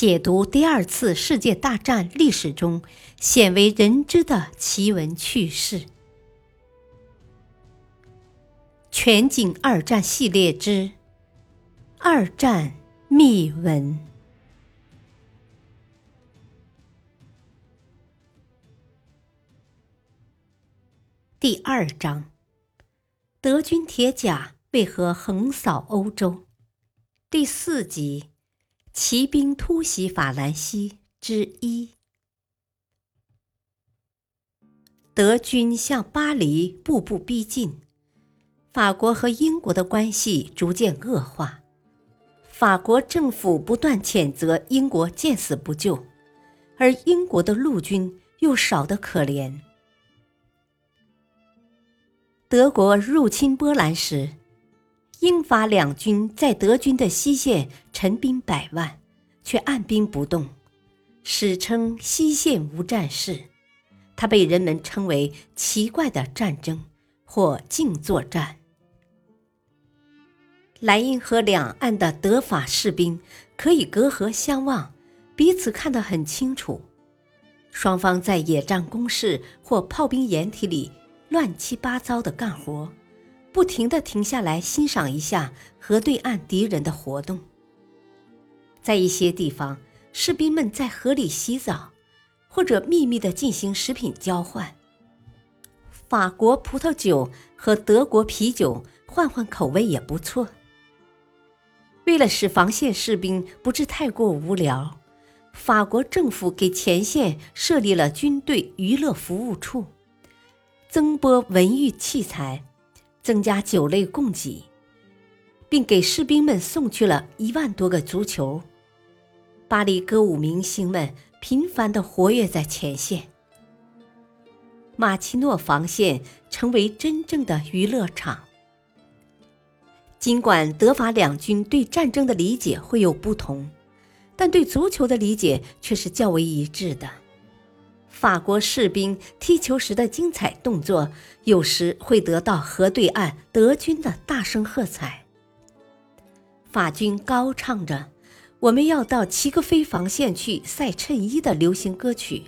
解读第二次世界大战历史中鲜为人知的奇闻趣事。全景二战系列之《二战秘闻》第二章：德军铁甲为何横扫欧洲？第四集。骑兵突袭法兰西之一，德军向巴黎步步逼近，法国和英国的关系逐渐恶化。法国政府不断谴责英国见死不救，而英国的陆军又少得可怜。德国入侵波兰时。英法两军在德军的西线陈兵百万，却按兵不动，史称西线无战事。它被人们称为“奇怪的战争”或“静坐战”。莱茵河两岸的德法士兵可以隔河相望，彼此看得很清楚。双方在野战工事或炮兵掩体里乱七八糟的干活。不停地停下来欣赏一下河对岸敌人的活动。在一些地方，士兵们在河里洗澡，或者秘密地进行食品交换。法国葡萄酒和德国啤酒换换口味也不错。为了使防线士兵不致太过无聊，法国政府给前线设立了军队娱乐服务处，增拨文娱器材。增加酒类供给，并给士兵们送去了一万多个足球。巴黎歌舞明星们频繁地活跃在前线，马奇诺防线成为真正的娱乐场。尽管德法两军对战争的理解会有不同，但对足球的理解却是较为一致的。法国士兵踢球时的精彩动作，有时会得到河对岸德军的大声喝彩。法军高唱着“我们要到齐格菲防线去晒衬衣”的流行歌曲，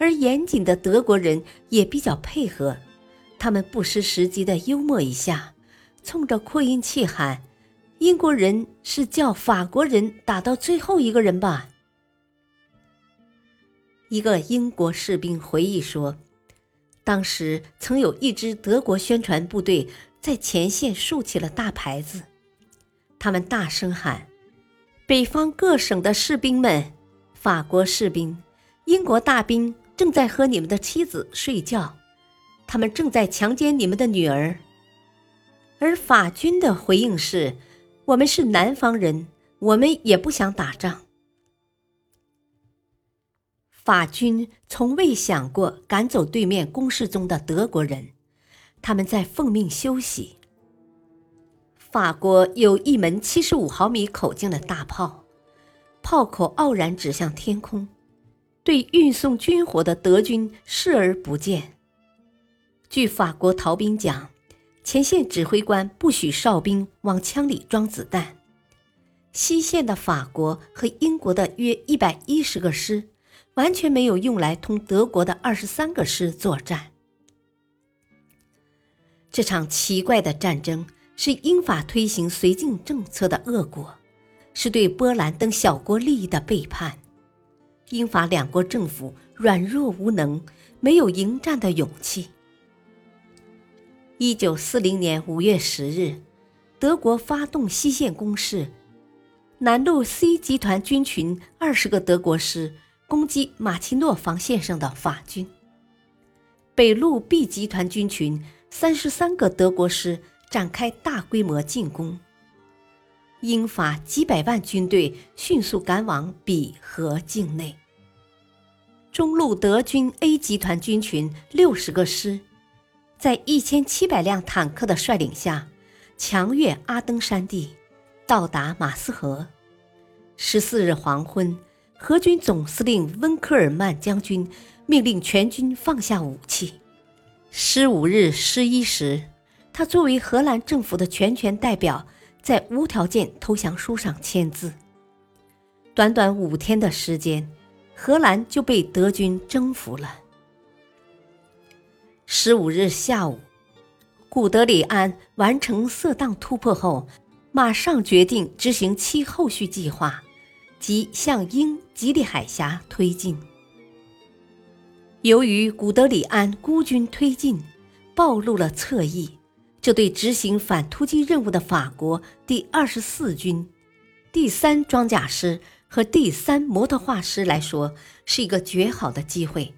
而严谨的德国人也比较配合，他们不失时机的幽默一下，冲着扩音器喊：“英国人是叫法国人打到最后一个人吧？”一个英国士兵回忆说：“当时曾有一支德国宣传部队在前线竖起了大牌子，他们大声喊：‘北方各省的士兵们，法国士兵、英国大兵正在和你们的妻子睡觉，他们正在强奸你们的女儿。’而法军的回应是：‘我们是南方人，我们也不想打仗。’”法军从未想过赶走对面攻势中的德国人，他们在奉命休息。法国有一门七十五毫米口径的大炮，炮口傲然指向天空，对运送军火的德军视而不见。据法国逃兵讲，前线指挥官不许哨兵往枪里装子弹。西线的法国和英国的约一百一十个师。完全没有用来同德国的二十三个师作战。这场奇怪的战争是英法推行绥靖政策的恶果，是对波兰等小国利益的背叛。英法两国政府软弱无能，没有迎战的勇气。一九四零年五月十日，德国发动西线攻势，南路 C 集团军群二十个德国师。攻击马奇诺防线上的法军。北路 B 集团军群三十三个德国师展开大规模进攻。英法几百万军队迅速赶往比河境内。中路德军 A 集团军群六十个师，在一千七百辆坦克的率领下，强越阿登山地，到达马斯河。十四日黄昏。俄军总司令温克尔曼将军命令全军放下武器。十五日十一时，他作为荷兰政府的全权代表，在无条件投降书上签字。短短五天的时间，荷兰就被德军征服了。十五日下午，古德里安完成色当突破后，马上决定执行其后续计划，即向英吉利海峡推进。由于古德里安孤军推进，暴露了侧翼，这对执行反突击任务的法国第二十四军、第三装甲师和第三摩托化师来说是一个绝好的机会。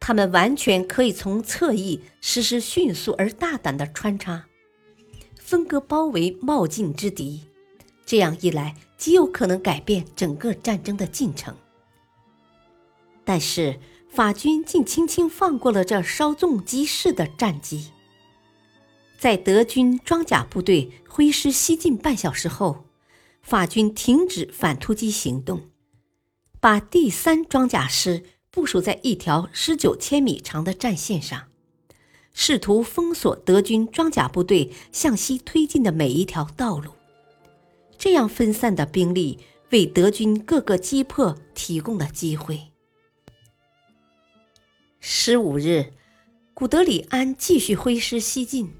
他们完全可以从侧翼实施迅速而大胆的穿插，分割包围冒进之敌。这样一来，极有可能改变整个战争的进程。但是。法军竟轻轻放过了这稍纵即逝的战机。在德军装甲部队挥师西进半小时后，法军停止反突击行动，把第三装甲师部署在一条十九千米长的战线上，试图封锁德军装甲部队向西推进的每一条道路。这样分散的兵力为德军各个击破提供了机会。十五日，古德里安继续挥师西进。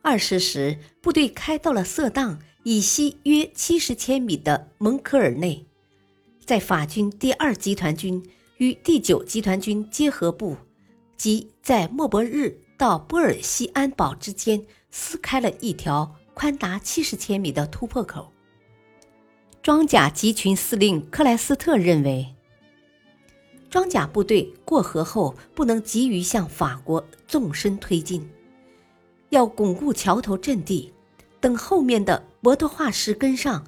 二十时，部队开到了色当以西约七十千米的蒙科尔内，在法军第二集团军与第九集团军结合部，即在莫伯日到波尔西安堡之间撕开了一条宽达七十千米的突破口。装甲集群司令克莱斯特认为。装甲部队过河后不能急于向法国纵深推进，要巩固桥头阵地，等后面的摩托化师跟上，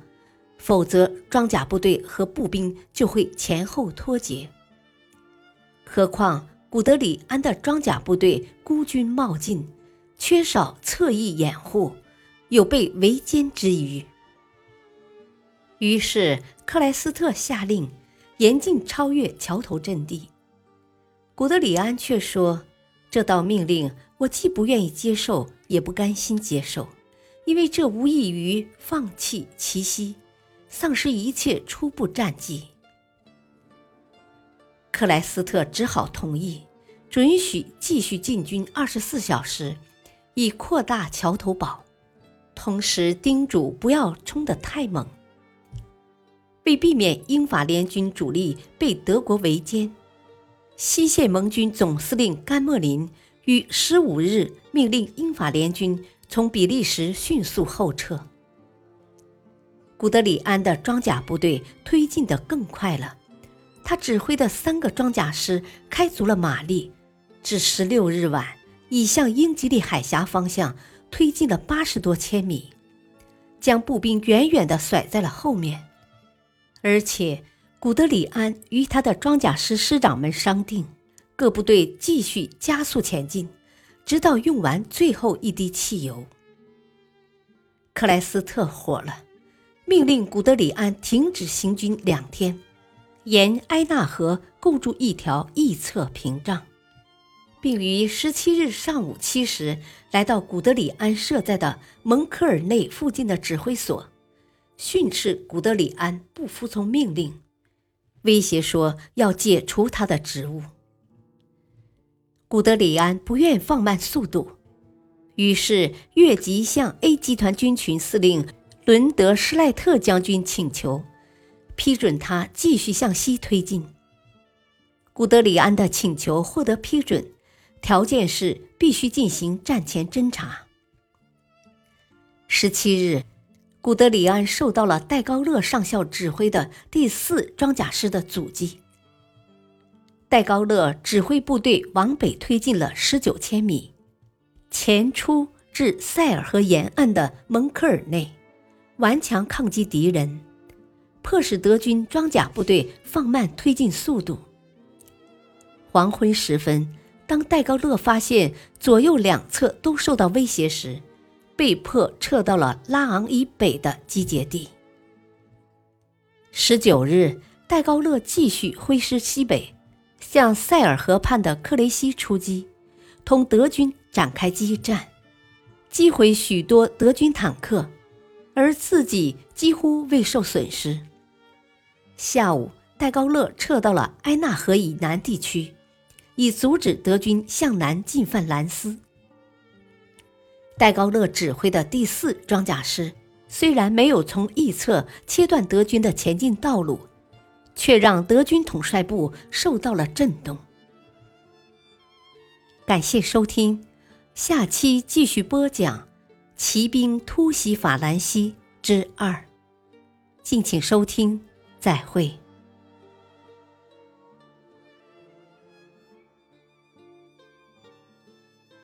否则装甲部队和步兵就会前后脱节。何况古德里安的装甲部队孤军冒进，缺少侧翼掩护，有被围歼之虞。于是克莱斯特下令。严禁超越桥头阵地。古德里安却说：“这道命令我既不愿意接受，也不甘心接受，因为这无异于放弃奇袭，丧失一切初步战绩。”克莱斯特只好同意，准许继续进军二十四小时，以扩大桥头堡，同时叮嘱不要冲得太猛。为避免英法联军主力被德国围歼，西线盟军总司令甘莫林于十五日命令英法联军从比利时迅速后撤。古德里安的装甲部队推进得更快了，他指挥的三个装甲师开足了马力，至十六日晚已向英吉利海峡方向推进了八十多千米，将步兵远远地甩在了后面。而且，古德里安与他的装甲师师长们商定，各部队继续加速前进，直到用完最后一滴汽油。克莱斯特火了，命令古德里安停止行军两天，沿埃纳河构筑一条翼侧屏障，并于十七日上午七时来到古德里安设在的蒙科尔内附近的指挥所。训斥古德里安不服从命令，威胁说要解除他的职务。古德里安不愿放慢速度，于是越级向 A 集团军群司令伦德施赖特将军请求，批准他继续向西推进。古德里安的请求获得批准，条件是必须进行战前侦察。十七日。古德里安受到了戴高乐上校指挥的第四装甲师的阻击。戴高乐指挥部队往北推进了十九千米，前出至塞尔河沿岸的蒙科尔内，顽强抗击敌人，迫使德军装甲部队放慢推进速度。黄昏时分，当戴高乐发现左右两侧都受到威胁时，被迫撤到了拉昂以北的集结地。十九日，戴高乐继续挥师西北，向塞尔河畔的克雷西出击，同德军展开激战，击毁许多德军坦克，而自己几乎未受损失。下午，戴高乐撤到了埃纳河以南地区，以阻止德军向南进犯兰斯。戴高乐指挥的第四装甲师虽然没有从一侧切断德军的前进道路，却让德军统帅部受到了震动。感谢收听，下期继续播讲骑兵突袭法兰西之二，敬请收听，再会。